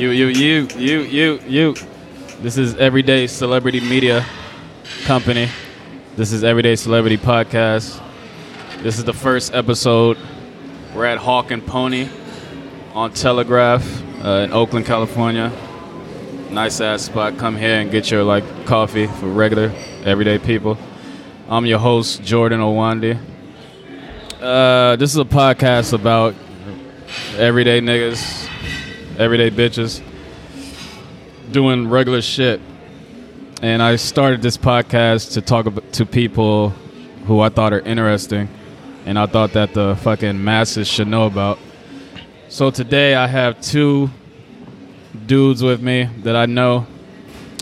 You, you, you, you, you, you. This is Everyday Celebrity Media Company. This is Everyday Celebrity Podcast. This is the first episode. We're at Hawk and Pony on Telegraph uh, in Oakland, California. Nice ass spot. Come here and get your like coffee for regular, everyday people. I'm your host, Jordan Owandi. Uh, this is a podcast about everyday niggas, everyday bitches doing regular shit. And I started this podcast to talk to people who I thought are interesting and I thought that the fucking masses should know about. So today I have two dudes with me that I know.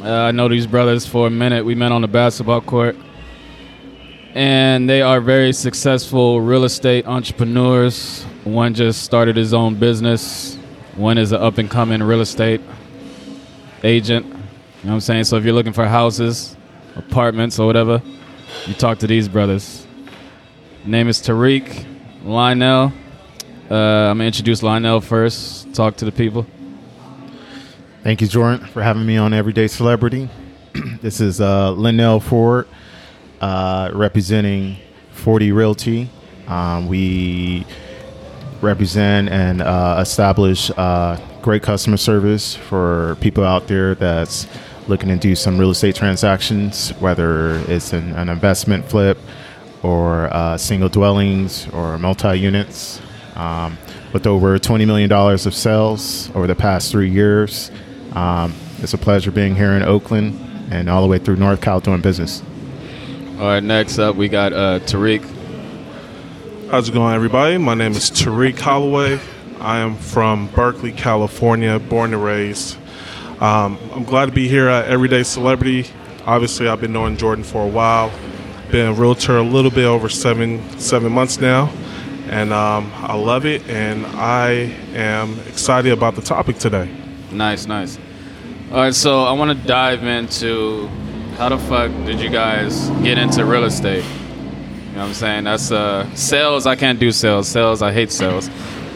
Uh, I know these brothers for a minute. We met on the basketball court. And they are very successful real estate entrepreneurs. One just started his own business. One is an up and coming real estate agent. You know what I'm saying? So if you're looking for houses, apartments, or whatever, you talk to these brothers. Name is Tariq Lionel. Uh, I'm gonna introduce Lionel first. Talk to the people. Thank you, Jordan, for having me on Everyday Celebrity. this is uh, Lionel Ford, uh, representing 40 Realty. Um, we represent and uh, establish uh, great customer service for people out there that's looking to do some real estate transactions, whether it's an, an investment flip or uh, single dwellings or multi units. Um, with over $20 million of sales over the past three years, um, it's a pleasure being here in Oakland and all the way through North Cal doing business. All right, next up we got uh, Tariq. How's it going, everybody? My name is Tariq Holloway. I am from Berkeley, California, born and raised. Um, I'm glad to be here at Everyday Celebrity. Obviously, I've been knowing Jordan for a while. Been a realtor a little bit over seven seven months now, and um, I love it. And I am excited about the topic today. Nice, nice. All right, so I want to dive into how the fuck did you guys get into real estate? You know what I'm saying? That's uh, sales. I can't do sales. Sales. I hate sales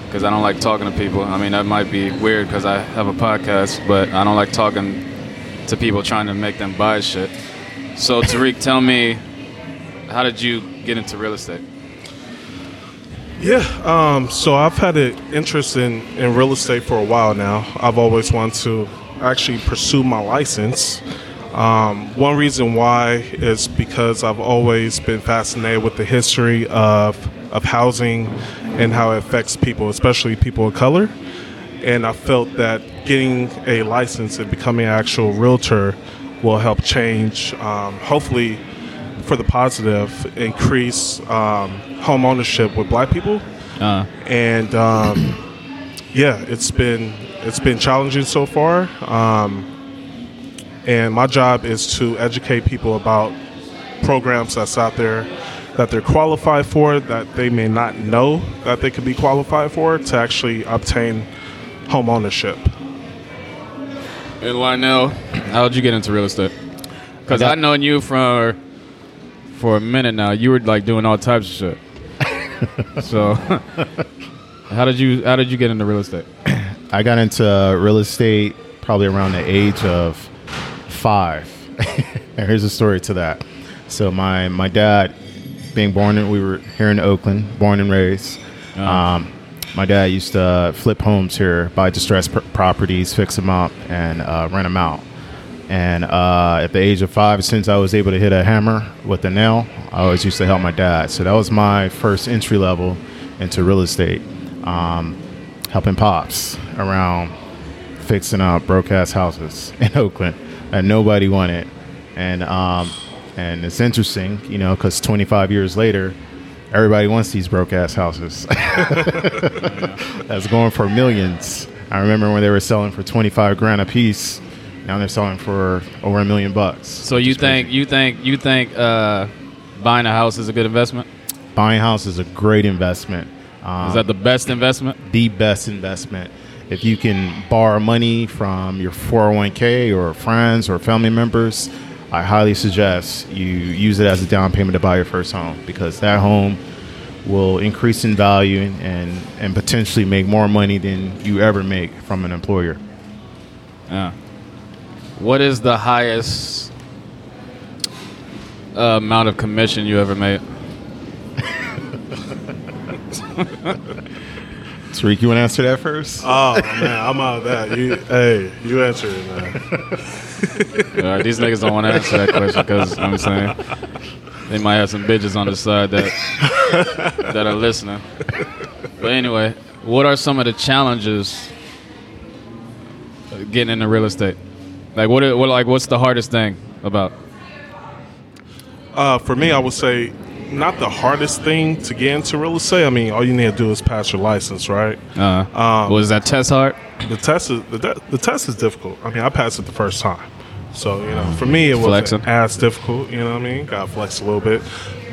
because I don't like talking to people. I mean, that might be weird because I have a podcast, but I don't like talking to people trying to make them buy shit. So Tariq, tell me, how did you get into real estate? Yeah, um, so I've had an interest in, in real estate for a while now. I've always wanted to actually pursue my license. Um, one reason why is because I've always been fascinated with the history of, of housing and how it affects people, especially people of color. And I felt that getting a license and becoming an actual realtor will help change, um, hopefully, for the positive, increase um, home ownership with black people. Uh, And um, yeah, it's been it's been challenging so far. Um, and my job is to educate people about programs that's out there that they're qualified for that they may not know that they could be qualified for to actually obtain home ownership. and Lionel, how did you get into real estate? Because I've known you for for a minute now. You were like doing all types of shit. so, how did you how did you get into real estate? I got into real estate probably around the age of five. and here's a story to that. So my my dad, being born in, we were here in Oakland, born and raised. Um, my dad used to flip homes here, buy distressed pr- properties, fix them up, and uh, rent them out. And uh, at the age of five, since I was able to hit a hammer with a nail, I always used to help my dad. So that was my first entry level into real estate, um, helping pops around fixing up broke ass houses in Oakland that nobody wanted. And um, and it's interesting, you know, because 25 years later, everybody wants these broke ass houses. That's going for millions. I remember when they were selling for twenty five grand a piece. Now they're selling for over a million bucks. So you think you think you think uh, buying a house is a good investment? buying a house is a great investment. Um, Is that the best investment? the best investment? If you can borrow money from your 401k or friends or family members, I highly suggest you use it as a down payment to buy your first home because that home will increase in value and, and potentially make more money than you ever make from an employer. Yeah. What is the highest uh, amount of commission you ever made? Tariq, you want to answer that first? Oh man, I'm out of that. You, hey, you answer it, man. All right, these niggas don't want to answer that question because I'm saying they might have some bitches on the side that that are listening. But anyway, what are some of the challenges getting into real estate? Like what? What like what's the hardest thing about? Uh, for me, I would say not the hardest thing to get into real estate. I mean, all you need to do is pass your license, right? Uh, Um, was that test hard? The test is the, the test is difficult. I mean, I passed it the first time, so you know, for me, it wasn't as difficult. You know what I mean? Got to flex a little bit,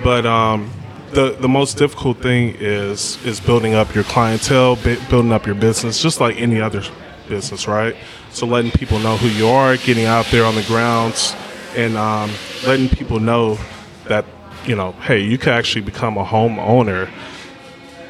but um, the the most difficult thing is is building up your clientele, bu- building up your business, just like any other business, right? So letting people know who you are, getting out there on the grounds, and um, letting people know that you know, hey, you can actually become a homeowner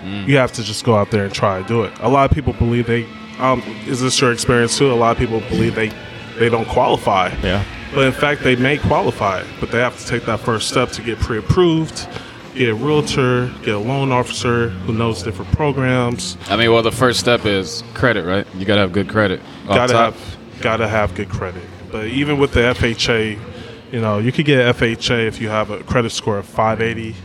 you have to just go out there and try to do it. A lot of people believe they. Um, is this your experience too? A lot of people believe they they don't qualify. Yeah. But in fact, they may qualify, but they have to take that first step to get pre-approved, get a realtor, get a loan officer who knows different programs. I mean, well, the first step is credit, right? You gotta have good credit. Gotta top. have gotta have good credit. But even with the FHA, you know, you could get FHA if you have a credit score of 580.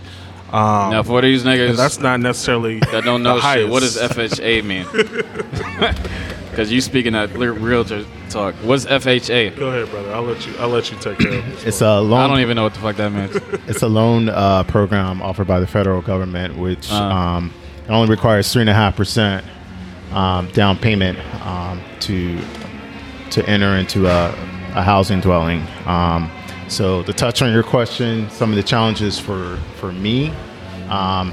Um, Now, for these niggas that's not necessarily that don't know the shit, what does. FHA mean? Because you speaking that realtor talk. What's FHA? Go ahead, brother. I'll let you. I'll let you take care of this. It's a loan. I don't even know what the fuck that means. It's a loan uh, program offered by the federal government, which Uh. um, it only requires three and a half percent um, down payment um, to to enter into a, a housing dwelling. Um, so, to touch on your question, some of the challenges for for me, um,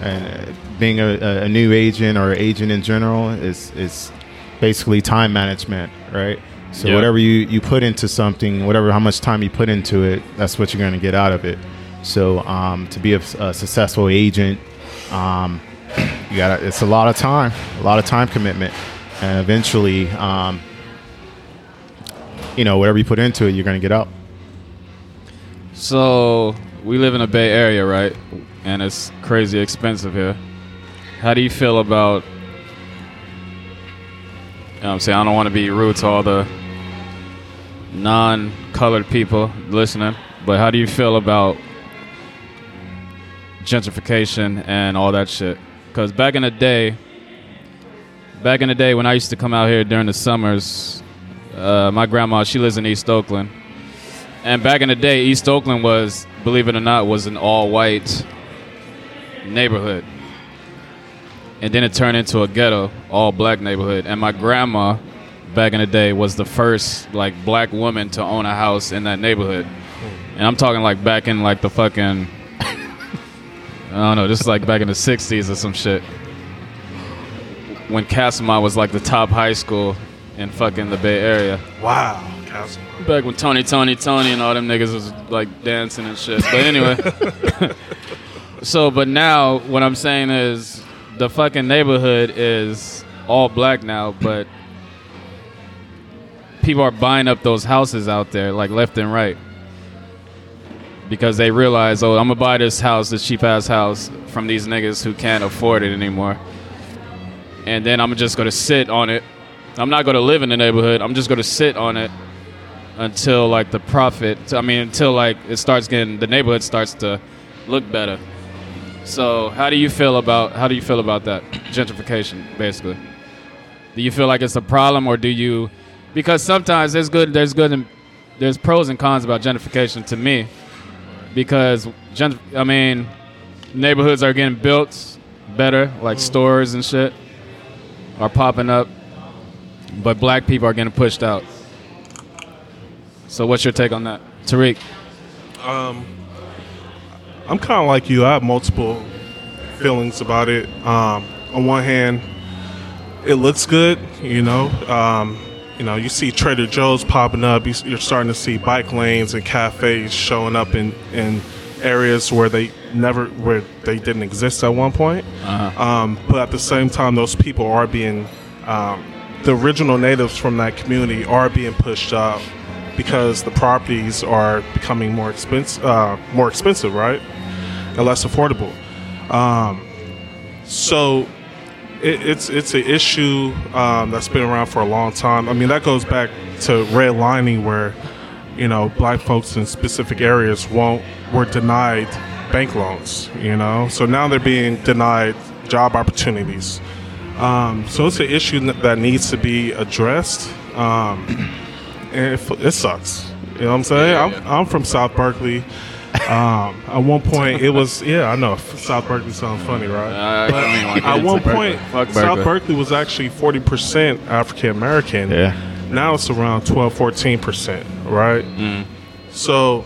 and uh, being a, a new agent or agent in general is is basically time management, right? So Yeah. whatever you, you put into something, whatever how much time you put into it, that's what you're going to get out of it. So um, to be a, a successful agent, um, you got it's a lot of time, a lot of time commitment, and eventually, um, you know, whatever you put into it, you're going to get out. So we live in a Bay Area, right? And it's crazy expensive here. How do you feel about? You know I'm saying I don't want to be rude to all the non-colored people listening, but how do you feel about gentrification and all that shit? Because back in the day, back in the day when I used to come out here during the summers, uh, my grandma she lives in East Oakland. And back in the day, East Oakland was, believe it or not, was an all-white neighborhood. And then it turned into a ghetto, all-black neighborhood. And my grandma, back in the day, was the first like black woman to own a house in that neighborhood. And I'm talking like back in like the fucking, I don't know, this is like back in the '60s or some shit. When Castlemont was like the top high school in fucking the Bay Area Wow, Castle. back when Tony, Tony, Tony, and all them niggas was like dancing and shit. But anyway, so but now what I'm saying is the fucking neighborhood is all black now, but people are buying up those houses out there like left and right because they realize, oh, I'm gonna buy this house, this cheap ass house from these niggas who can't afford it anymore, and then I'm just gonna sit on it. I'm not gonna live in the neighborhood. I'm just gonna sit on it until like the profit. I mean, until like it starts getting the neighborhood starts to look better. So, how do you feel about how do you feel about that gentrification? Basically, do you feel like it's a problem, or do you? Because sometimes there's good, there's good, and there's pros and cons about gentrification to me. Because I mean, neighborhoods are getting built better, like mm. stores and shit are popping up, but black people are getting pushed out. So, what's your take on that, Tariq? I'm kind of like you. I have multiple feelings about it. Um, on one hand, it looks good. You know, um, you know, you see Trader Joe's popping up. You- You're starting to see bike lanes and cafes showing up in in areas where they never where they didn't exist at one point. Um, but at the same time, those people are being um, the original natives from that community are being pushed out because the properties are becoming more expensive, uh, more expensive, right, and less affordable. Um, so it, it's it's an issue um, that's been around for a long time. I mean, that goes back to redlining, where you know black folks in specific areas won't were denied bank loans. You know, so now they're being denied job opportunities. Um, so it's an issue that needs to be addressed, um, and it, it sucks. You know what I'm saying? Yeah, I'm. I'm from South Berkeley. Um, at one point, it was yeah, I know South Berkeley sounds funny, right? Uh, I don't even wanna get At one point, Fuck South Berkeley. Berkeley was actually 40% African American. Yeah. Now it's around 12, 14%, right? Mm. So,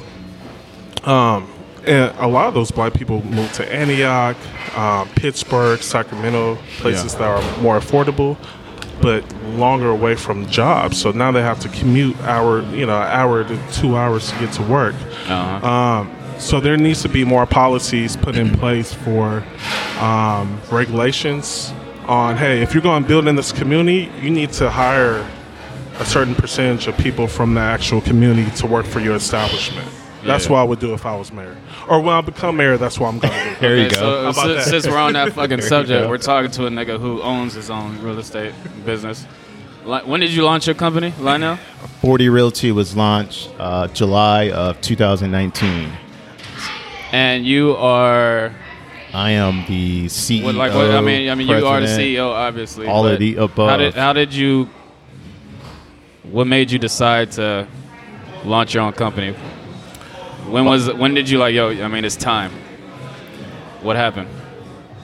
um, and a lot of those black people moved to Antioch, um, Pittsburg, Sacramento, places Yeah. that are more affordable, but longer away from jobs. So now they have to commute hour, you know, hour to two hours to get to work. Uh-huh. Um, so there needs to be more policies put in place for um, regulations on hey, if you're going to build in this community, you need to hire a certain percentage of people from the actual community to work for your establishment. That's Yeah. what I would do if I was mayor. Or when I become mayor, that's what I'm going to do. There you go. So, How since, since we're on that fucking subject, we're talking to a nigga who owns his own real estate business. When did you launch your company, Lionel? 40 Realty was launched uh, July of 2019. And you are I am the CEO. what, like what, I mean, I mean, you are the. CEO, obviously. all of the above. How did how did you? What made you decide to launch your own company? When was when did you like yo? I mean, it's time. What happened?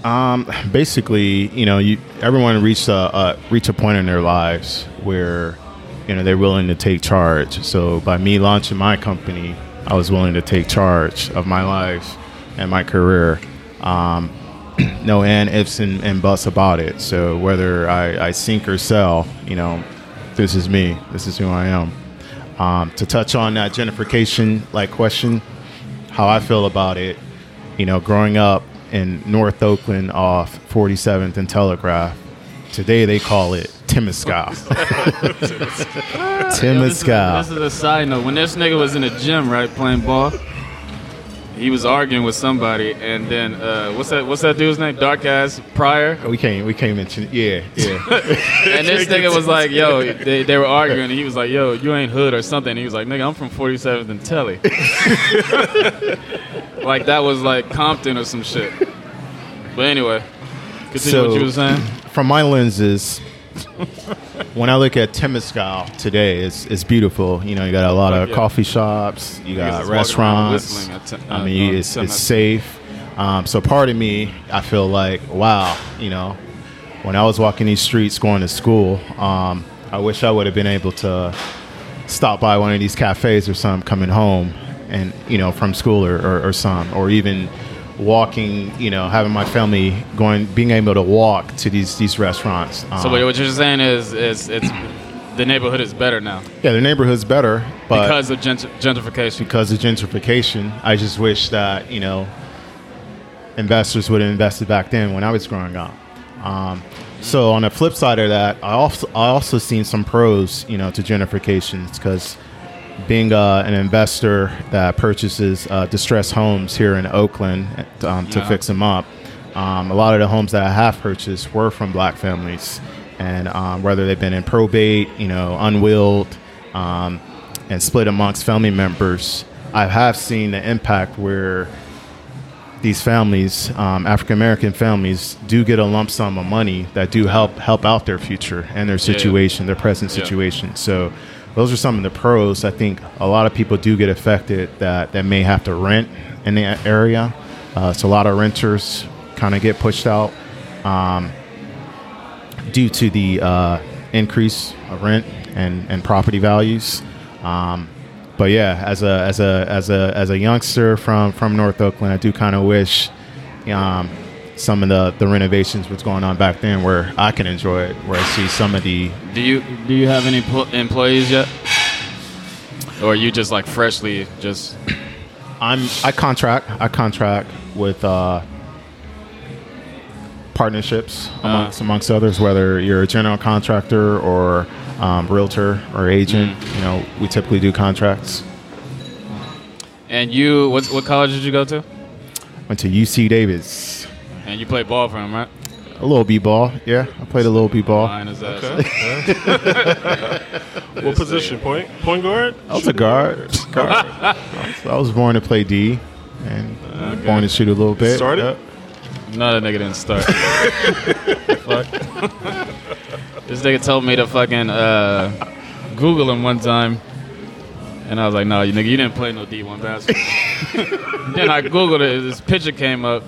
Um, basically, you know, you everyone reach a reach a point in their lives where you know they're willing to take charge. So by me launching my company, I was willing to take charge of my life and my career. Um, no and ifs and, and buts about it. So whether I, I sink or sell, you know, this is me. This is who I am. Um, to touch on that gentrification like question, how I feel about it, you know, growing up in North Oakland off 47th and Telegraph, today they call it Temescal. Temescal. This is a side note. When this nigga was in the gym, right, playing ball, he was arguing with somebody, and then uh, what's that? What's that dude's name? Dark ass Pryor. We can't. We can't mention. It. Yeah, yeah. And this nigga was like, "Yo," they, they were arguing, and he was like, "Yo, you ain't hood or something." And he was like, "Nigga, I'm from 47th and Telly." like that was like Compton or some shit. But anyway, continue what you were saying. from my lenses, when I look at Temescal today, it's, it's beautiful. You know, you got a lot of Yeah. coffee shops, you got is walking around restaurants. I uh, mean, uh, it's, it's safe. Um, so part of me, I feel like, wow, you know, when I was walking these streets going to school, um, I wish I would have been able to stop by one of these cafes or something coming home and you know from school or, or, or some or even walking you know having my family going being able to walk to these these restaurants. So Um, what what you're saying is, is it's the neighborhood is better now? Yeah the neighborhood's better but because of gentr- gentrification. because of gentrification. I just wish that you know investors would have invested back then when i was growing up. Um, so on the flip side of that i also i also seen some pros you know to gentrification because being uh, an investor that purchases uh, distressed homes here in oakland um, to Yeah. fix them up um, a lot of the homes that i have purchased were from black families and um, whether they've been in probate you know unwilled um, and split amongst family members i have seen the impact where these families, um, African American families, do get a lump sum of money that do help help out their future and their situation, their present Yeah. situation. So, those are some of the pros. I think a lot of people do get affected that that may have to rent in the area. Uh, so a lot of renters kind of get pushed out um, due to the uh, increase of rent and, and property values. Um, but yeah, as a as a as a as a youngster from from North Oakland, I do kind of wish um, some of the the renovations was going on back then where I can enjoy it. Where I see some of the Do you do you have any pl- employees yet, or are you just like freshly just? I'm I contract I contract with uh, partnerships amongst amongst others. Whether you're a general contractor or um, realtor or agent, you know, we typically do contracts. And you, what what college did you go to? Went to UC Davis. And you played ball for him, right? A little b-ball, yeah. I played a little b-ball. Mine is that. What position? Point point guard? I was a guard. guard. I, was, I was born to play D, and born to shoot a little bit. Started? Yep. No, that nigga didn't start. Fuck. this nigga told me to fucking uh, Google him one time, and I was like, "No, you nigga, you didn't play no D1 basketball." then I Googled it. This picture came up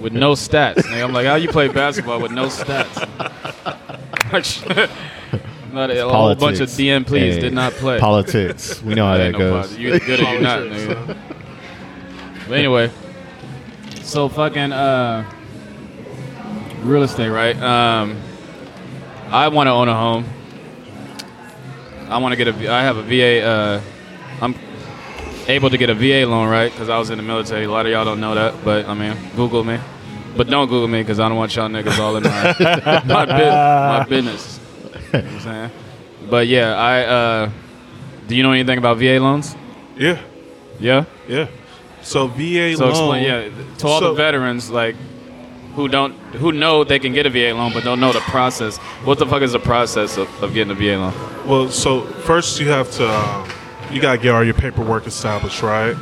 with no stats. Nigga, I'm like, "How you play basketball with no stats?" Not a, a whole bunch of Politics. DM please Hey, did not play. Politics. We know how that goes. problem. You good or not, nigga. But anyway, so fucking uh, real estate, right? Um, I want to own a home. I want to get a. I have a VA. Uh, I'm able to get a VA loan, right? Because I was in the military. A lot of y'all don't know that, but I mean, Google me. But don't Google me because I don't want y'all niggas all in my my, bu- my business. You know what I'm saying? But yeah, I. Uh, do you know anything about VA loans? Yeah, Yeah. yeah. So VA loans. So loan. explain, yeah, to all So- the veterans like who don't who know they can get a VA loan but don't know the process. What the fuck is the process of, of getting a VA loan? Well, so first you have to, um, you gotta get all your paperwork established, right?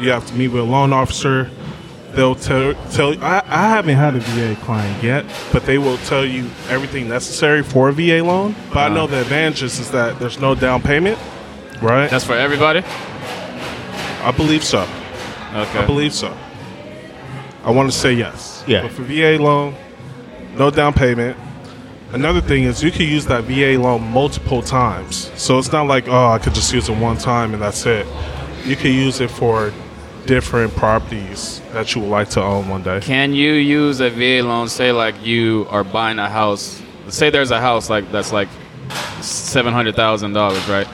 You have to meet with a loan officer. They'll tell tell. I, I haven't had a VA client yet, but they will tell you everything necessary for a VA loan. But I know the uh-huh. advantages is that there's no down payment, right? That's for everybody. I believe so. Okay. I believe so. I want to say yes. Yeah. But for VA loan, no down payment. Another thing is you can use that VA loan multiple times. So it's not like, oh, I could just use it one time and that's it. You can use it for different properties that you would like to own one day. Can you use a VA loan? Say like you are buying a house. Say there's a house like that's like seven hundred thousand dollars, right?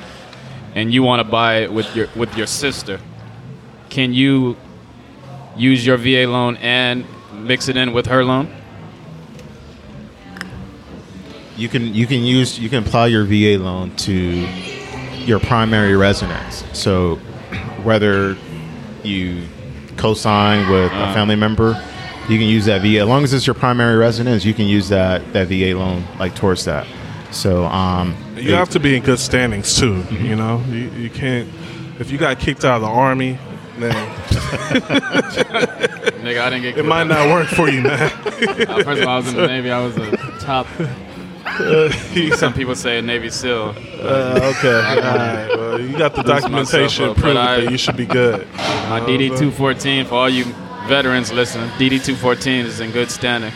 And you want to buy it with your with your sister. Can you use your VA loan and mix it in with her loan? You can you can use you can apply your VA loan to your primary residence. So whether you co-sign with Uh. a family member, you can use that VA as long as it's your primary residence. You can use that that VA loan like towards that. So um, You have to be in good standings too, you know? You, you can't, if you got kicked out of the army, then Nigga, I didn't get. it might not work for you, man. Uh, first of all, I was in the Navy. I was a top. Some people say a Navy SEAL. Uh, okay. All right. Well, you got the Lose documentation up, but proving I- that you should be good. My DD two fourteen for all you veterans listening. DD two fourteen is in good standing.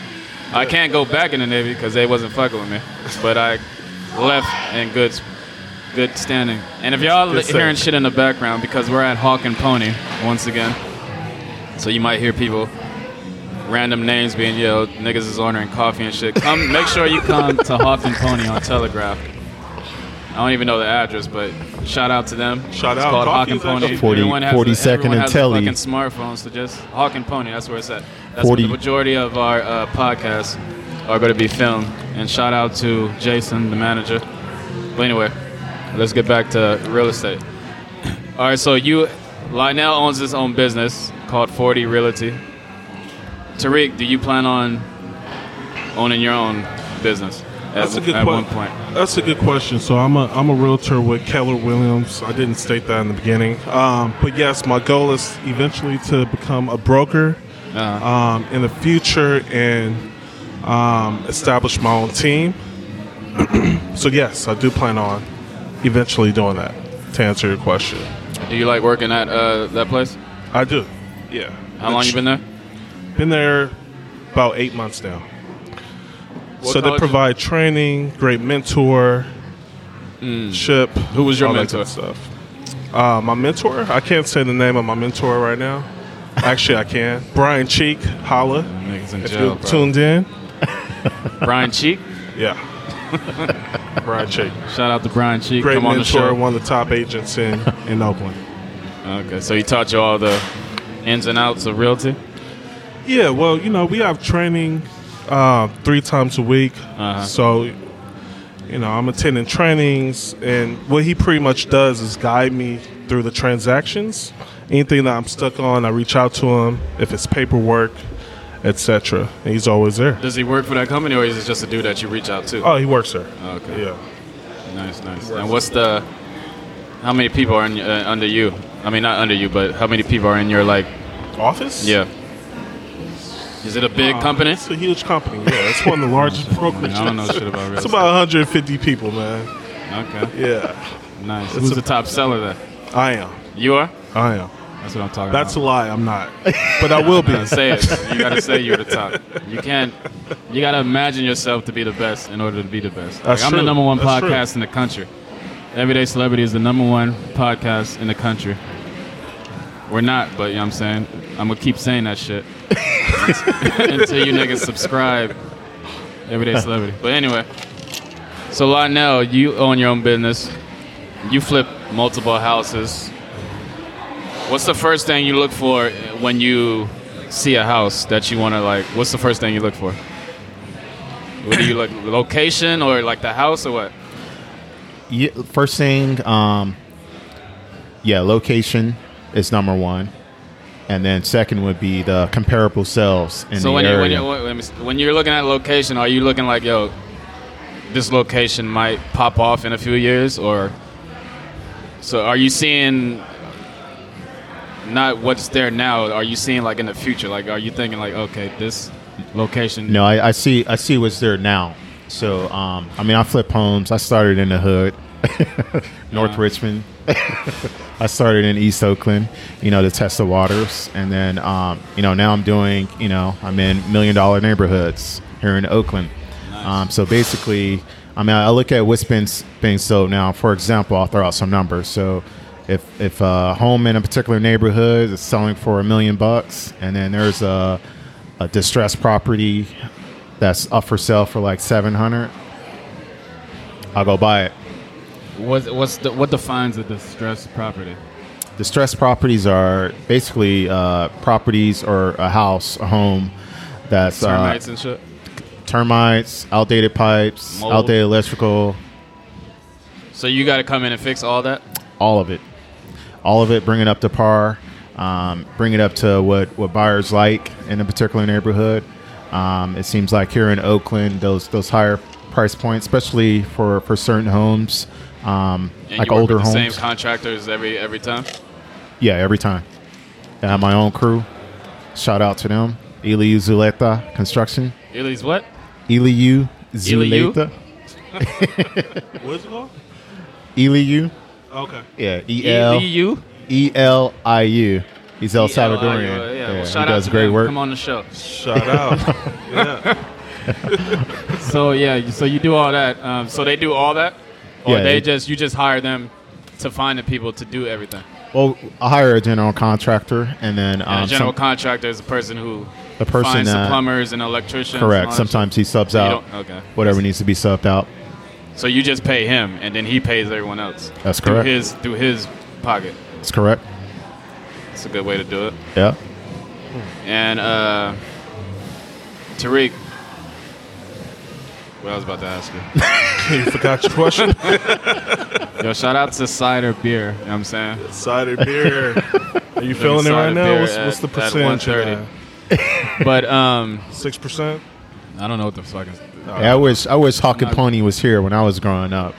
I can't go back in the Navy because they wasn't fucking with me, but I left in good good standing. And if y'all Good hearing shit in the background because we're at Hawk and Pony once again, so you might hear people random names being yelled. Niggas is ordering coffee and shit. Come, make sure you come to Hawk and Pony on Telegraph. I don't even know the address, but shout out to them. Shout it's out. called Hawk and Pony. actually- 40 everyone has 42nd a, everyone and has Telly. a fucking smartphone, so just Hawk and Pony. That's where it's at. That's 40 where the majority of our uh, podcasts are going to be filmed. And shout out to Jason, the manager. But anyway, let's get back to real estate. All right, so you, Lionel owns his own business called 40 Realty. Tariq, do you plan on owning your own business? At, That's a good at one point. That's a good question. So I'm a I'm a realtor with Keller Williams. I didn't state that in the beginning, um, but yes, my goal is eventually to become a broker Uh, um, in the future and um, establish my own team. so yes, I do plan on eventually doing that. To answer your question, do you like working at uh, that place? I do. Yeah. How long you been there? Been there about eight months now. What so they provide training, great mentor, ship. Who was your mentor? stuff. Uh, my mentor, I can't say the name of my mentor right now. Actually, I can. Brian Cheek, holla. Niggas in If jail, bro. tuned in, Brian Cheek. yeah. Brian Cheek, Shout out to Brian Cheek. great Come on the mentor, show. one of the top agents in in Oakland. Okay, so he taught you all the ins and outs of realty. Yeah, well, you know, we have training uh, three times a week. Uh-huh. So, you know, I'm attending trainings, and what he pretty much does is guide me through the transactions. Anything that I'm stuck on, I reach out to him. If it's paperwork, etc. He's always there. Does he work for that company, or is it just a dude that you reach out to? Oh, he works there. okay. Yeah. Nice, nice. And what's the? How many people are in, uh, under you? I mean, not under you, but how many people are in your like? Office? Yeah. Is it a big company? It's a huge company. Yeah, it's one of the largest brokerages. I don't know shit about real It's about 150 people, man. Okay. Yeah, Nice. It's Who's a- the top seller there? I am. You are. I am. That's what I'm talking That's a lie. I'm not, but I will be. Say it. You gotta say you're the top. You can't. You gotta imagine yourself to be the best in order to be the best. Like, That's I'm the number one That's true. podcast in the country. Everyday Celebrity is the number one podcast in the country. We're not, but you know what I'm saying? I'm gonna keep saying that shit until you niggas subscribe. Everyday Celebrity. But anyway, so Lionel, you own your own business. You flip multiple houses. What's the first thing you look for when you see a house that you want to like? What's the first thing you look for? What do you look? Location or like the house or what? Yeah, first thing, um, yeah, location is number one, and then second would be the comparable sales in so the when area. you when you- when you're looking at location, are you looking like yo, this location might pop off in a few years, or so are you seeing? Not what's there now. Are you seeing like in the future? Like, are you thinking like, okay, this location? no, I, I see. I see what's there now. So, um, I mean, I flip homes. I started in the hood, North Uh-huh. Richmond. I started in East Oakland, you know, to test the waters, and then, um, you know, now I'm doing, you know, I'm in million dollar neighborhoods here in Oakland. Um, so basically, I mean, I look at what's been being sold now. For example, I'll throw out some numbers. So, if if a home in a particular neighborhood is selling for a million bucks, and then there's a a distressed property that's up for sale for like seven hundred, I'll go buy it. What's what's the, what defines a distressed property? Distressed properties are basically uh, properties or a house, a home that's Termites uh, and shit. termites, outdated pipes, Mold. outdated electrical, So you got to come in and fix all that. all of it, all of it. Bring it up to par. Um, bring it up to what what buyers like in a particular neighborhood. Um, it seems like here in Oakland, those those higher price points, especially for for certain homes, um, And like you work older with the homes. Same contractors every every time. Yeah, every time. I have my own crew. Shout out to them. Eliu Zuleta Construction. Ely's what? Eliu Eliu? Zuleta. What's it called? Eliu. Okay. Yeah, E L E L I U. He's El ELIU, Salvadorian. Yeah, well, Yeah, shout he out does to great them. work. Come on the show. Shout out. yeah. So yeah, so you do all that. Um, so they do all that, or Yeah, they they- just you just hire them to find the people to do everything. Well, I hire a general contractor, and then And um, a general some- contractor is the person who the person finds the that plumbers and electricians. correct. Sometimes he subs shit. So you out okay. whatever needs to be subbed out. So you just pay him, and then he pays everyone else. That's through correct. his through his pocket. That's correct. It's a good way to do it. Yeah. And uh, Tariq, what I was about to ask you. you forgot your question? Yo, shout out to cider beer. You know what I'm saying? Cider beer. Are you feeling it right now? beer What's, what's the at- at percentage? 130. But um, Six percent. I don't know what the fuck is. Yeah, I wish I wish Hawk and Not- Pony was here when I was growing up.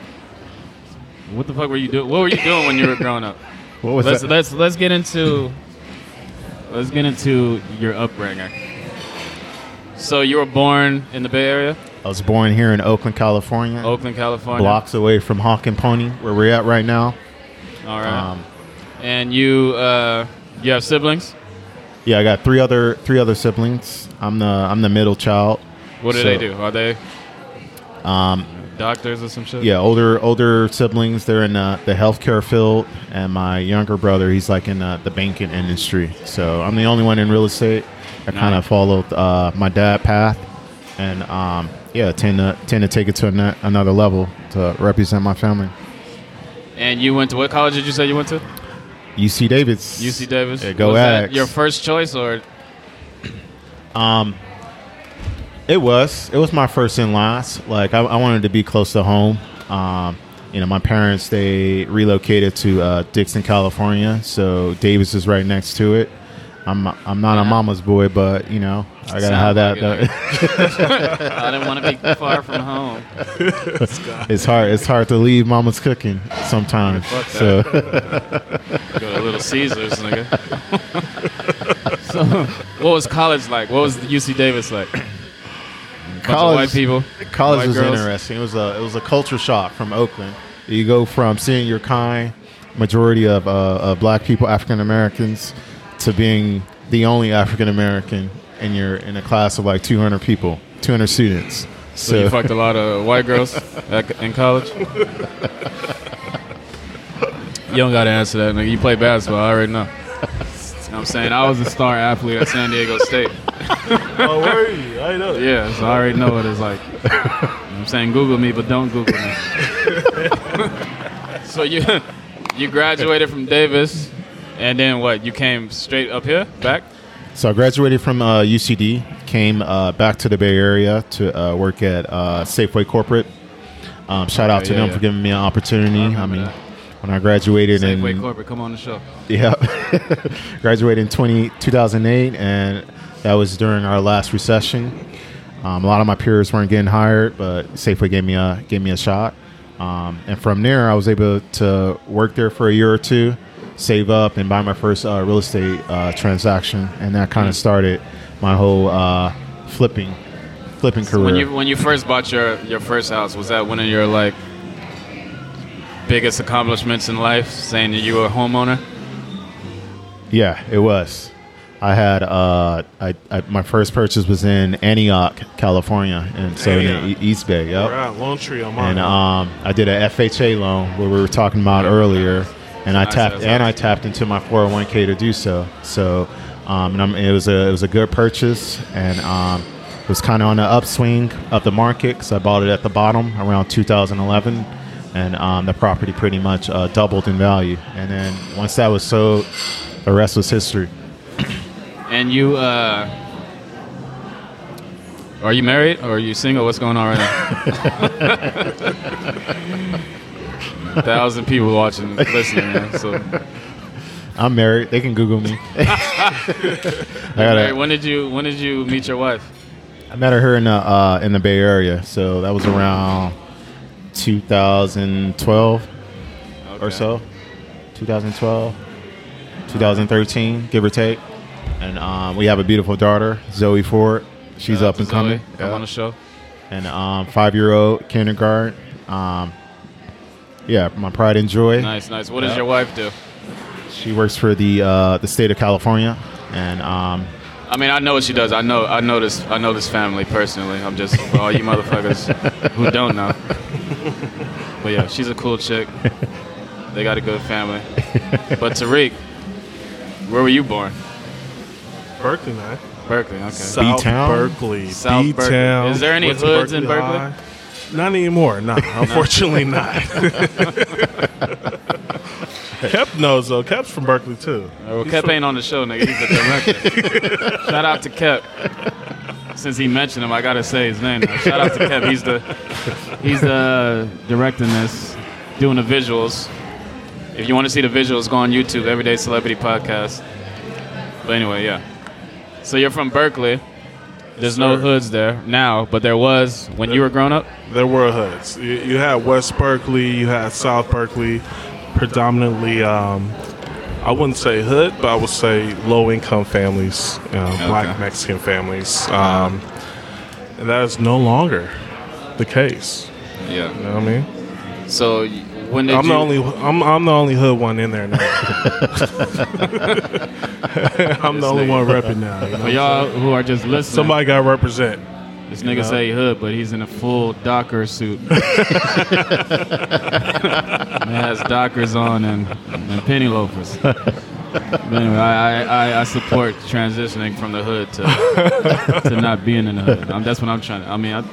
What the fuck were you doing? What were you doing when you were growing up? What was Let's that? let's let's get into let's get into your upbringing. So you were born in the Bay Area, I was born here in Oakland, California, Oakland, California. blocks away from Hawk and Pony, where we're at right now. All right. Um, and you uh, you have siblings? Yeah, I got three other three other siblings. I'm the I'm the middle child. What do So- they do? Are they Um, doctors or some shit? yeah, older older siblings. They're in the, the healthcare field, and my younger brother, he's like in the, the banking industry. So I'm the only one in real estate. I kind of followed uh, my dad path, and um, yeah, tend to tend to take it to ano- another level to represent my family. And you went to what college did you say you went to? UC Davis. UC Davis. Yeah, go Was that your first choice or Um, it was. It was my first and last. Like I, I wanted to be close to home. Um, you know, my parents they relocated to uh, Dixon, California, so Davis is right next to it. I'm I'm not a mama's boy, but you know I gotta have that. like I didn't want to be far from home. it's hard. It's hard to leave mama's cooking sometimes. Fuck So Go to Little Caesars, nigga. so, what was college like? What was UC Davis like? Bunch of College- white people. college white was girls? interesting. It was a it was a culture shock from Oakland. You go from seeing your kind, majority of, uh, of black people, African Americans, to being the only African American in your in a class of like 200 people, 200 students. So, So, you fucked a lot of white girls at, in college. You don't gotta answer that, nigga. You play basketball. I already know. You know what I'm saying? I was a star athlete at San Diego State. oh, were you? I know. Yeah, so I already know what it's like. You know what I'm saying Google me, but don't Google me. so you you graduated from Davis, and then what? You came straight up here, back? So I graduated from uh, UCD, came uh, back to the Bay Area to uh, work at uh, Safeway Corporate. Um, shout out to yeah, them yeah. for giving me an opportunity. I, remember mean, that. when I graduated in Safeway Corporate, come on the show. Yeah. Graduated in 20, 2008, and that was during our last recession. Um, a lot of my peers weren't getting hired, but Safeway gave me a gave me a shot. Um, and from there, I was able to work there for a year or two, save up, and buy my first uh, real estate uh, transaction, and that kind of started my whole uh, flipping flipping career. When you when you first bought your your first house, was that one of your like biggest accomplishments in life? Saying that you were a homeowner. Yeah, it was. I had uh, I, I my first purchase was in Antioch, California, and so in the E- East Bay. Yep. We're Lone Tree on mine. And um, I did a FHA loan where we were talking about earlier, and I Nice, tapped and I tapped into my 401k to do so. So, um, and I'm, it was a it was a good purchase, and um, it was kind of on the upswing of the market because I bought it at the bottom around 2011, and um, the property pretty much uh, doubled in value. And then once that was sold, the rest was history. And you uh, are you married or are you single? What's going on right now? Thousand people watching, listening. Man, so I'm married. They can Google me. Hey, when did you when did you meet your wife? I met her in the uh, in the Bay Area, so that was around 2012 or so, 2012, 2013, give or take. And um, we have a beautiful daughter, Zoe Ford. She's out up and Zoe. coming. Come Yeah. on the show. And um, five year old kindergarten. Um, yeah, my pride and joy. Nice, nice. What does your wife do? She works for the uh, the state of California, and um, I mean, I know what she does. I know, I know this. I know this family personally. I'm just for all you motherfuckers who don't know. But yeah, she's a cool chick. They got a good family. But Tariq, where were you born? Berkeley, man. Berkeley. Okay. South B-Town? Berkeley. South Berkeley. B-Town. Is there any Went to hoods in Berkeley? High. Not anymore. No, unfortunately not. Kep knows though. Kep's from Berkeley too. well, Kep ain't on the show, nigga. He's the director. Shout out to Kep. Since he mentioned him, I gotta say his name. Now. Shout out to Kep. He's the he's the directing this, doing the visuals. If you want to see the visuals, go on YouTube. Everyday Celebrity Podcast. But anyway, yeah. So you're from Berkeley. There's no hoods there now, but there was when you were growing up. There were hoods. You, you had West Berkeley. You had South Berkeley. Predominantly, um, I wouldn't say hood, but I would say low income families, you know, black Mexican families. Um, and that is no longer the case. Yeah. You know what I mean? So when did I'm you? the only I'm I'm the only hood one in there now. I'm the only one repping now. You know? for y'all who are just listening, Somebody got to represent. this nigga know? say hood, but he's in a full Docker suit. Man has Dockers on and, and penny loafers. But anyway, I, I, I, support transitioning from the hood to to not being in the hood. Um that's what I'm trying to. I mean, I,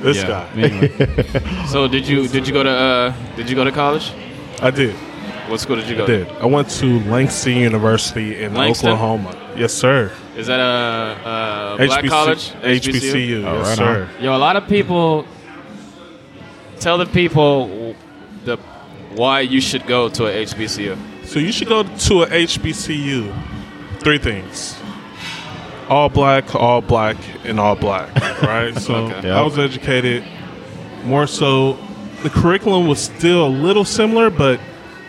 This yeah. guy. Anyway. so did you did you go to uh, did you go to college? I did. What school did you go? I did. I went to Langston University in Langston? Oklahoma. Yes, sir. Is that a, a black HBC college? HBCU. Oh, yes, right sir. Yo, a lot of people tell the people the why you should go to a HBCU. So you should go to a HBCU. Three things. All black, all black, and all black. Right. So Okay. I was educated more so. The curriculum was still a little similar, but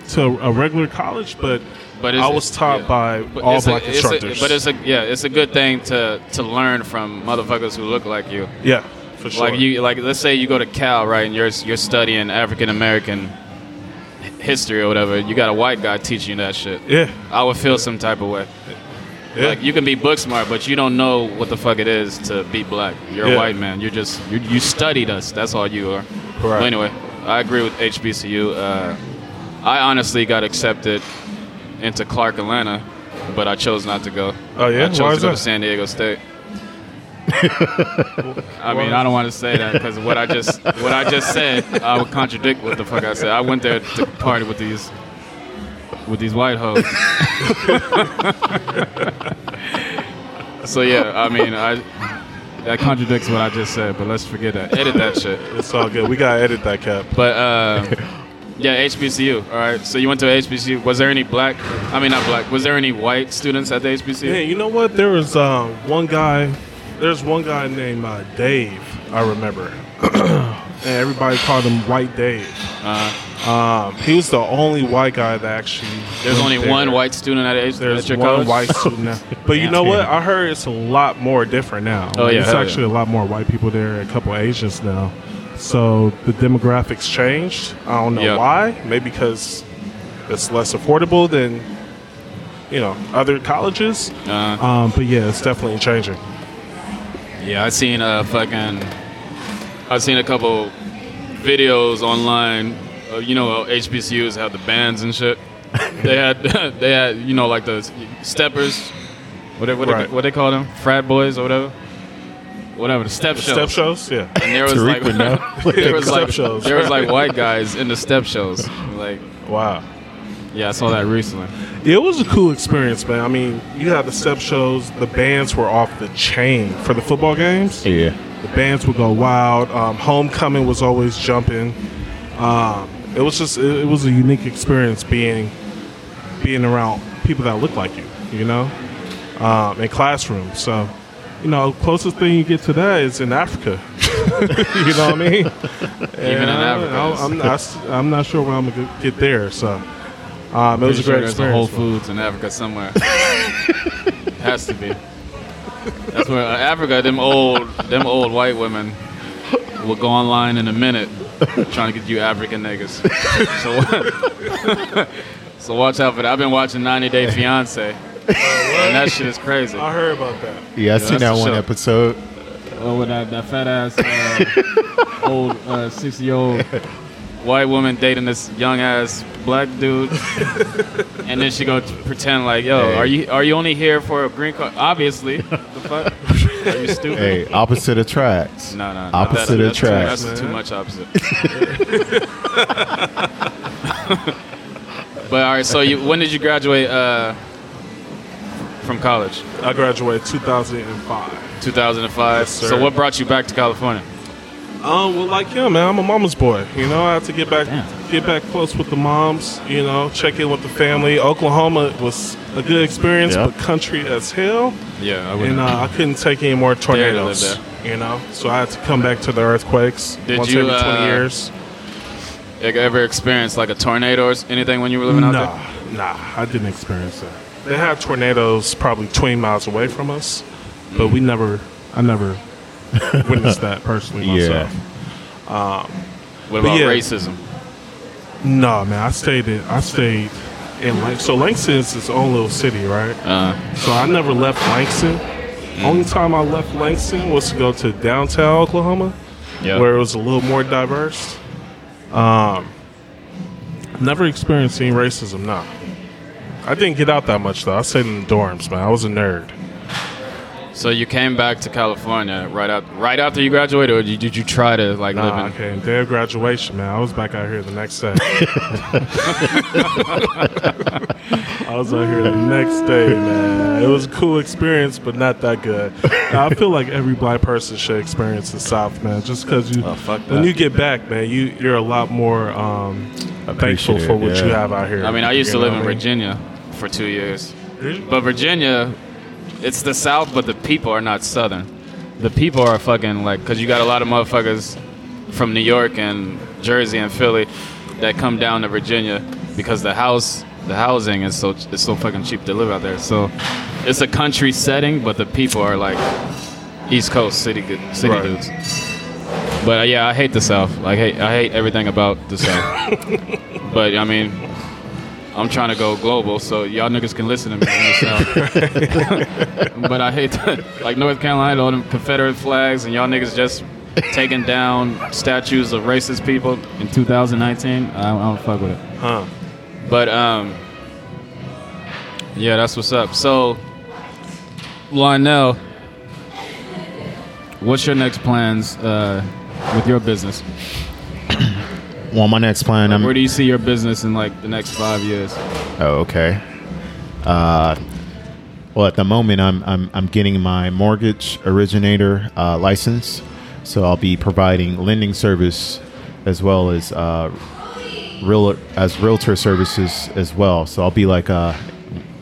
to a regular college. But But I was taught yeah. by But all it's a- black it's a- instructors. but it's a yeah, it's a good thing to to learn from motherfuckers who look like you. yeah, for sure. Like you, like let's say you go to Cal, right, and you're you're studying African American history or whatever. You got a white guy teaching you that shit. Yeah. I would feel some type of way. Yeah. Like you can be book smart, but you don't know what the fuck it is to be black. You're a white man. You're just you, you studied us. That's all you are. But anyway, I agree with HBCU. Uh, I honestly got accepted into Clark Atlanta, but I chose not to go. Oh, yeah? I chose Why to is go that? to San Diego State. I mean, I don't want to say that because what I just what I just said, I would contradict what the fuck I said. I went there to party with these with these white hoes. so yeah, I mean, I that contradicts what I just said, but let's forget that. Edit that shit. it's all good. We gotta edit that cap. But uh, yeah, HBCU. All right. So you went to HBCU. Was there any black? I mean, not black. Was there any white students at the HBCU? Yeah, you know what? There was um, one guy. There's one guy named uh, Dave. I remember, and everybody called him White Dave. Uh, Um, he was the only white guy that actually. there's only there. one white student at, H- There's at your one college. white student. But you know what? I heard it's a lot more different now. Oh, yeah, It's actually a lot more white people there, a couple Asians now. So the demographics changed. I don't know Yeah. why. Maybe because it's less affordable than, you know, other colleges. Uh, Um, but yeah, it's definitely changing. yeah, I seen a fucking. I seen a couple videos online. Uh, you know, HBCUs have the bands and shit. they had they had you know like the steppers, what they, what, Right. they, what they call them, frat boys or whatever, whatever the step shows. Step shows? Yeah. And there was Tariq like would know. there was Step like shows. there was like white guys in the step shows. Like Wow. yeah, I saw that recently. It was a cool experience, man. I mean, you had the step shows. The bands were off the chain for the football games. Yeah. The bands would go wild. Um, Homecoming was always jumping. Um, it was just it, it was a unique experience being being around people that look like you, you know, um, in classrooms. So, you know, closest thing you get to that is in Africa. you know what I mean? Even in Africa, I, I'm, not, I'm not sure when I'm gonna get there. So, um, it was a Pretty sure great there's a Whole. Foods in Africa somewhere. Has to be. That's where uh, Africa. Them old, them old white women will go online in a minute trying to get you African niggas. So, so watch out for that. I've been watching 90 Day Fiance, and that shit is crazy. I heard about that. Yeah, I seen that one show. episode. Oh, with that, that fat ass uh, old uh, 60 year old white woman dating this young ass black dude, and then she go t- pretend like, "Yo, Hey. are you are you only here for a green card?" Obviously, the fuck, are you stupid? Hey, opposite attracts. No, no, no. Opposite that's, attracts. Too, that's too much opposite. but all right, so you, when did you graduate uh, from college? I graduated 2005. 2005. Yes, sir. so what brought you back to California? Um, well, like him, man, I'm a mama's boy. You know, I had to get back, Damn. Get back close with the moms. You know, check in with the family. Oklahoma was a good experience, Yep. but country as hell, Yeah, I and uh, I couldn't take any more Dare to live tornadoes. You know, so I had to come back to the earthquakes Did once you, every 20 uh, years. ever experienced like a tornado or anything when you were living out Nah, there? nah, I didn't experience that. They had tornadoes probably 20 miles away from us, but we never, I never witnessed that personally Yeah. myself. What about yeah. racism? No, man. I stayed in. I stayed in Lang- so Langston is its own little city, right? Uh, So I never left Langston. Only time I left Langston was to go to downtown Oklahoma, yeah. where it was a little more diverse. Um, never experienced any racism. No, I didn't get out that much though. I stayed in the dorms, man. I was a nerd. So you came back to California right out right after you graduated, or did you, did you try to like Nah, I live in? came day of graduation, man. I was back out here the next day. I was out here the next day, man. It was a cool experience, but not that good. I feel like every black person should experience the South, man. Just because you, Oh, fuck when you get back, man, you you're a lot more um, thankful for what you have out here. I mean, I used to live in I mean? Virginia for two years, but Virginia, it's the South, but the people are not Southern. The people are fucking like, cause you got a lot of motherfuckers from New York and Jersey and Philly that come down to Virginia because the house, the housing is so it's so fucking cheap to live out there. So it's a country setting, but the people are like East Coast city city Right. dudes. But uh, yeah, I hate the South. Like, hate I hate everything about the South. but I mean, I'm trying to go global, so y'all niggas can listen to me in the South. but I hate that, like North Carolina, all them Confederate flags, and y'all niggas just taking down statues of racist people in 2019. I don't, I don't fuck with it. Huh? But um, yeah, that's what's up. So, Lionel, what's your next plans uh, with your business? Well, my next plan. I'm, Where do you see your business in like the next five years? Oh, okay. Uh, well, at the moment, I'm I'm I'm getting my mortgage originator uh, license, so I'll be providing lending service as well as uh, real as realtor services as well. So I'll be like a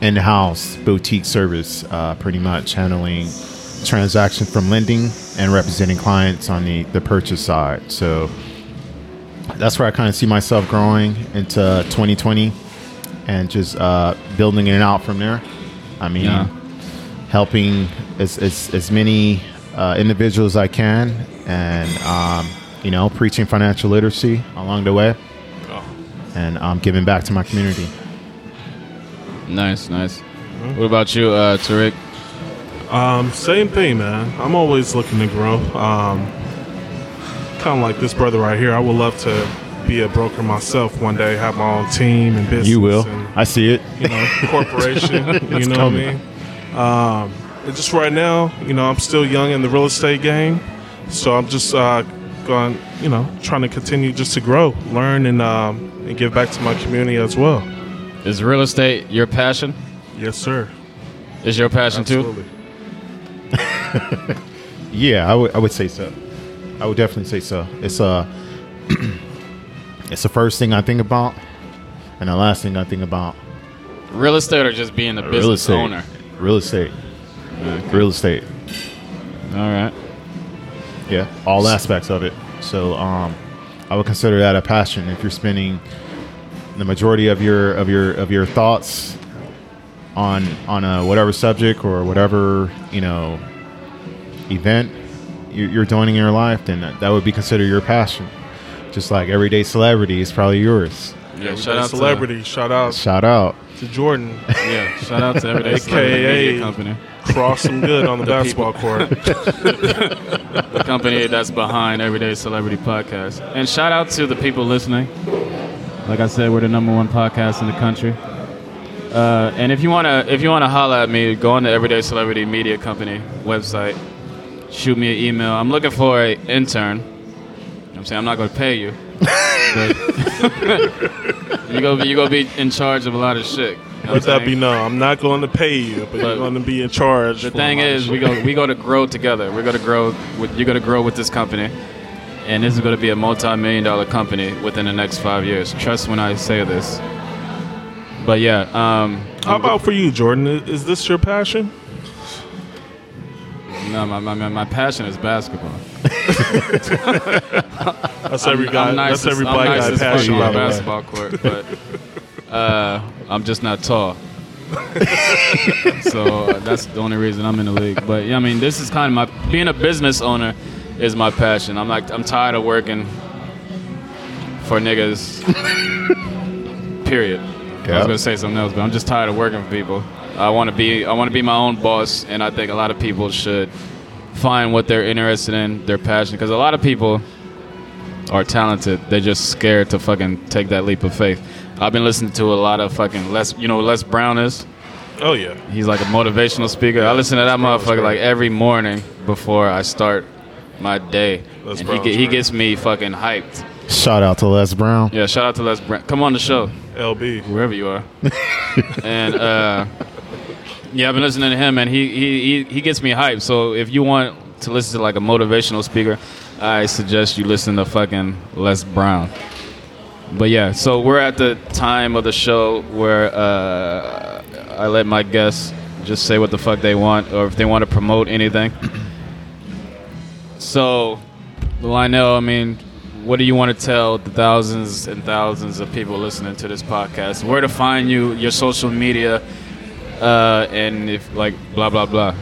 in-house boutique service, uh, pretty much handling transactions from lending and representing clients on the the purchase side. So that's where I kind of see myself growing into 2020 and just uh, building it out from there. I mean, Yeah. helping as, as, as many uh, individuals as I can and, um, you know, preaching financial literacy along the way and um, giving back to my community. Nice, nice. What about you, uh, Tariq? Um, same thing, man. I'm always looking to grow. Um, kind of like this brother right here. I would love to be a broker myself one day, have my own team and business. You will. And, I see it. you know, corporation. you know coming. what I mean? Um, and just right now, you know, I'm still young in the real estate game, so I'm just uh, going, you know, trying to continue just to grow, learn, and um, and give back to my community as well. Is real estate your passion? Yes, sir. Is your passion too? Yeah, I would I would say so. I would definitely say so. It's uh it's the first thing I think about and the last thing I think about. Real estate or just being a Real business estate. owner? Real estate. Real estate. All right. Yeah, all aspects of it. So um, I would consider that a passion. If you're spending the majority of your of your of your thoughts on on a whatever subject or whatever you know event you're doing in your life, then that, that would be considered your passion. Just like everyday celebrity is probably yours. Yeah, Everyday shout out celebrity. shout out Shout out. to Jordan. Yeah, shout out to Everyday Celebrity AKA Media Company, Cross some good on the, basketball court. the company that's behind Everyday Celebrity Podcast. And shout out to the people listening. Like I said, we're the number one podcast in the country. Uh, and if you wanna, if you wanna holla at me, go on the Everyday Celebrity Media Company website. Shoot me an email. I'm looking for an intern. You know what I'm saying I'm not gonna pay you. but you go, you gonna be in charge of a lot of shit. You Let that be known. I'm not going to pay you, but, But you're going to be in charge. The thing is, we go we go to grow together. We're gonna grow with you're gonna grow with this company, and this is gonna be a multi-million dollar company within the next five years. Trust when I say this. But yeah, um, How about for you, Jordan? Is this your passion? No, my, my, my- passion is basketball. That's every I'm- guy. I'm nice that's every as- I'm black nice guy as passion. on the the basketball court, but uh, I'm just not tall. so uh, that's the only reason I'm in the league. But yeah, I mean, this is kind of my being a business owner is my passion. I'm like I'm tired of working for niggas. Period. I was gonna say something else, but I'm just tired of working for people. I want to be I want to be my own boss, and I think a lot of people should find what they're interested in, their passion, because a lot of people are talented. They're just scared to fucking take that leap of faith. I've been listening to a lot of fucking Les. You know, Les Brown is? Oh yeah. He's like a motivational speaker. I listen to that Brown's motherfucker great. like every morning before I start my day, Les and he, get, he gets me fucking hyped. Shout out to Les Brown. Yeah, shout out to Les Brown. Come on the show, LB. wherever you are. and uh, yeah, I've been listening to him, and he, he he he gets me hyped. So if you want to listen to like a motivational speaker, I suggest you listen to fucking Les Brown. But yeah, so we're at the time of the show where uh, I let my guests just say what the fuck they want, or if they want to promote anything. So, Lionel, I mean, what do you want to tell the thousands and thousands of people listening to this podcast? Where to find you, your social media, uh, and if like blah blah blah.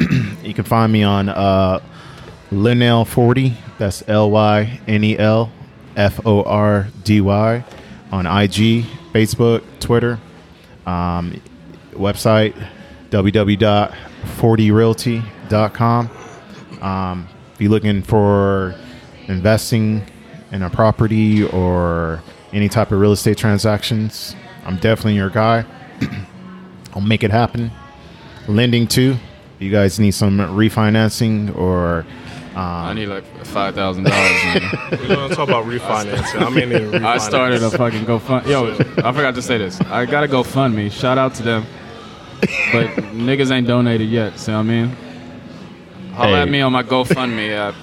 You can find me on uh, Lynel40. That's L Y N E L F O R D Y on IG, Facebook, Twitter. Um, website www.40realty.com. Um, if you're looking for investing in a property or any type of real estate transactions, I'm definitely your guy. I'll make it happen. Lending too. You guys need some refinancing or I um, need like five thousand dollars. We're gonna talk about refinancing. I mean, refinance. I started a fucking GoFund. Yo, I forgot to say this. I got a GoFundMe. Shout out to them. But niggas ain't donated yet. See what I mean? Holla at Hey. me on my GoFundMe app,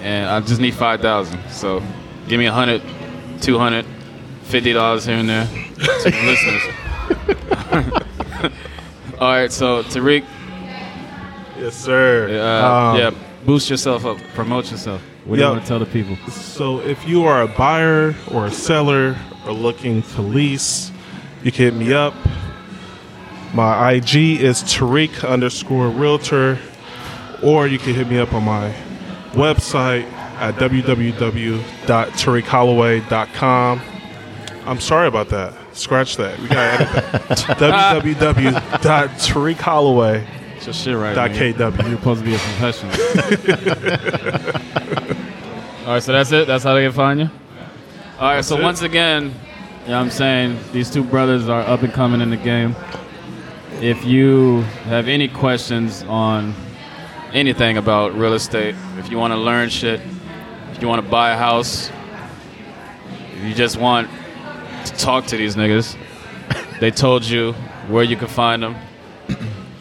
and I just need five thousand. So give me a hundred, two hundred, fifty dollars here and there to the listeners. All right, so Tariq, Yes, sir. uh, Um, yeah, boost yourself up, promote yourself. What do you Yo. want to tell the people? So if you are a buyer or a seller or looking to lease, you can hit me up. My IG is Tariq underscore realtor, or you can hit me up on my website at www.tariqholloway.com. I'm sorry about that. Scratch that. We gotta edit that. your shit right man. You're supposed to be a professional. All right, so that's it. That's how they can find you. All right, so it. once again, you know what I'm saying these two brothers are up and coming in the game. If you have any questions on anything about real estate, if you want to learn shit, if you want to buy a house, if you just want talk to these niggas, they told you where you can find them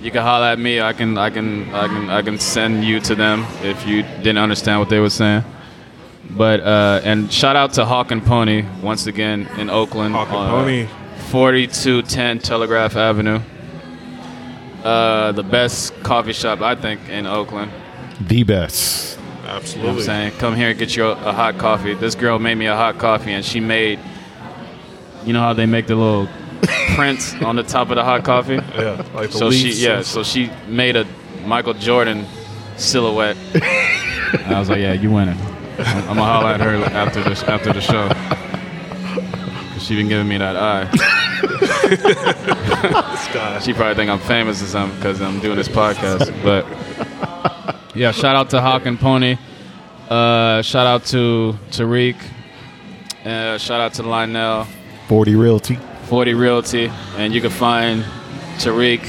you can holler at me. I can, I can, I can, I can send you to them if you didn't understand what they were saying. But uh, and shout out to Hawk and Pony once again in Oakland. Hawk and on, Pony. 4210 Telegraph Avenue. Uh, the best coffee shop I think in Oakland. the best. You know what I'm saying? Come here and get you a, a hot coffee. This girl made me a hot coffee and she made, you know how they make the little prints on the top of the hot coffee? Yeah, like the So she, leaves yeah, so she made a Michael Jordan silhouette. And I was like, yeah, you winning. I'm, I'm gonna holler at her after the after the show. 'Cause she been giving me that eye. She probably think I'm famous or something because I'm doing this podcast. But yeah, shout out to Hawk and Pony. Uh, shout out to Tariq. Uh, shout out to Lionel. 40 Realty. 40 Realty, and you can find Tariq.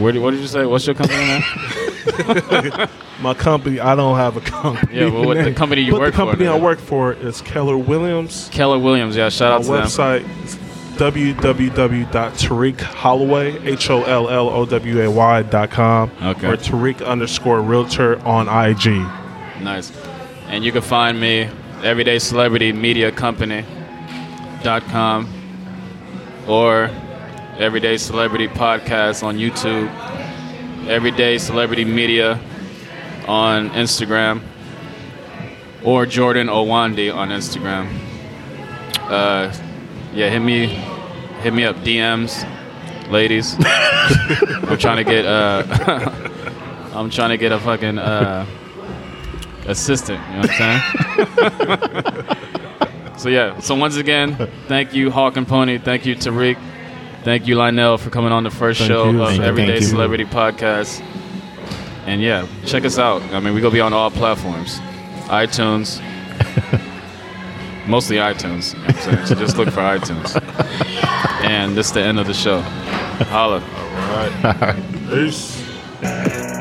Where did, what did you say? What's your company name? My company, I don't have a company. Yeah, well, what the company you but work the company for, I work for is Keller Williams. Keller Williams. Yeah, shout My out to them. website is www.tariqholloway, H-O-L-L-O-W-A-Y dot com. Okay. Or Tariq underscore realtor on IG. Nice. And you can find me Everyday Celebrity Media Company dot com or Everyday Celebrity Podcast on YouTube. Everyday Celebrity Media on Instagram or Jordan Owandi on Instagram. Uh, yeah, hit me, hit me up DMs, ladies. I'm trying to get uh, I'm trying to get a fucking uh, assistant. You know what I'm saying? so yeah. So once again, thank you, Hawk and Pony. Thank you, Tariq. Thank you, Lionel, for coming on the first Thank show you. of Thank Everyday you. Celebrity Podcast. And yeah, check us out. I mean, we're gonna be on all platforms, iTunes, mostly iTunes. You know what I'm saying? So just look for iTunes. And this is the end of the show. Holla. All right. Peace.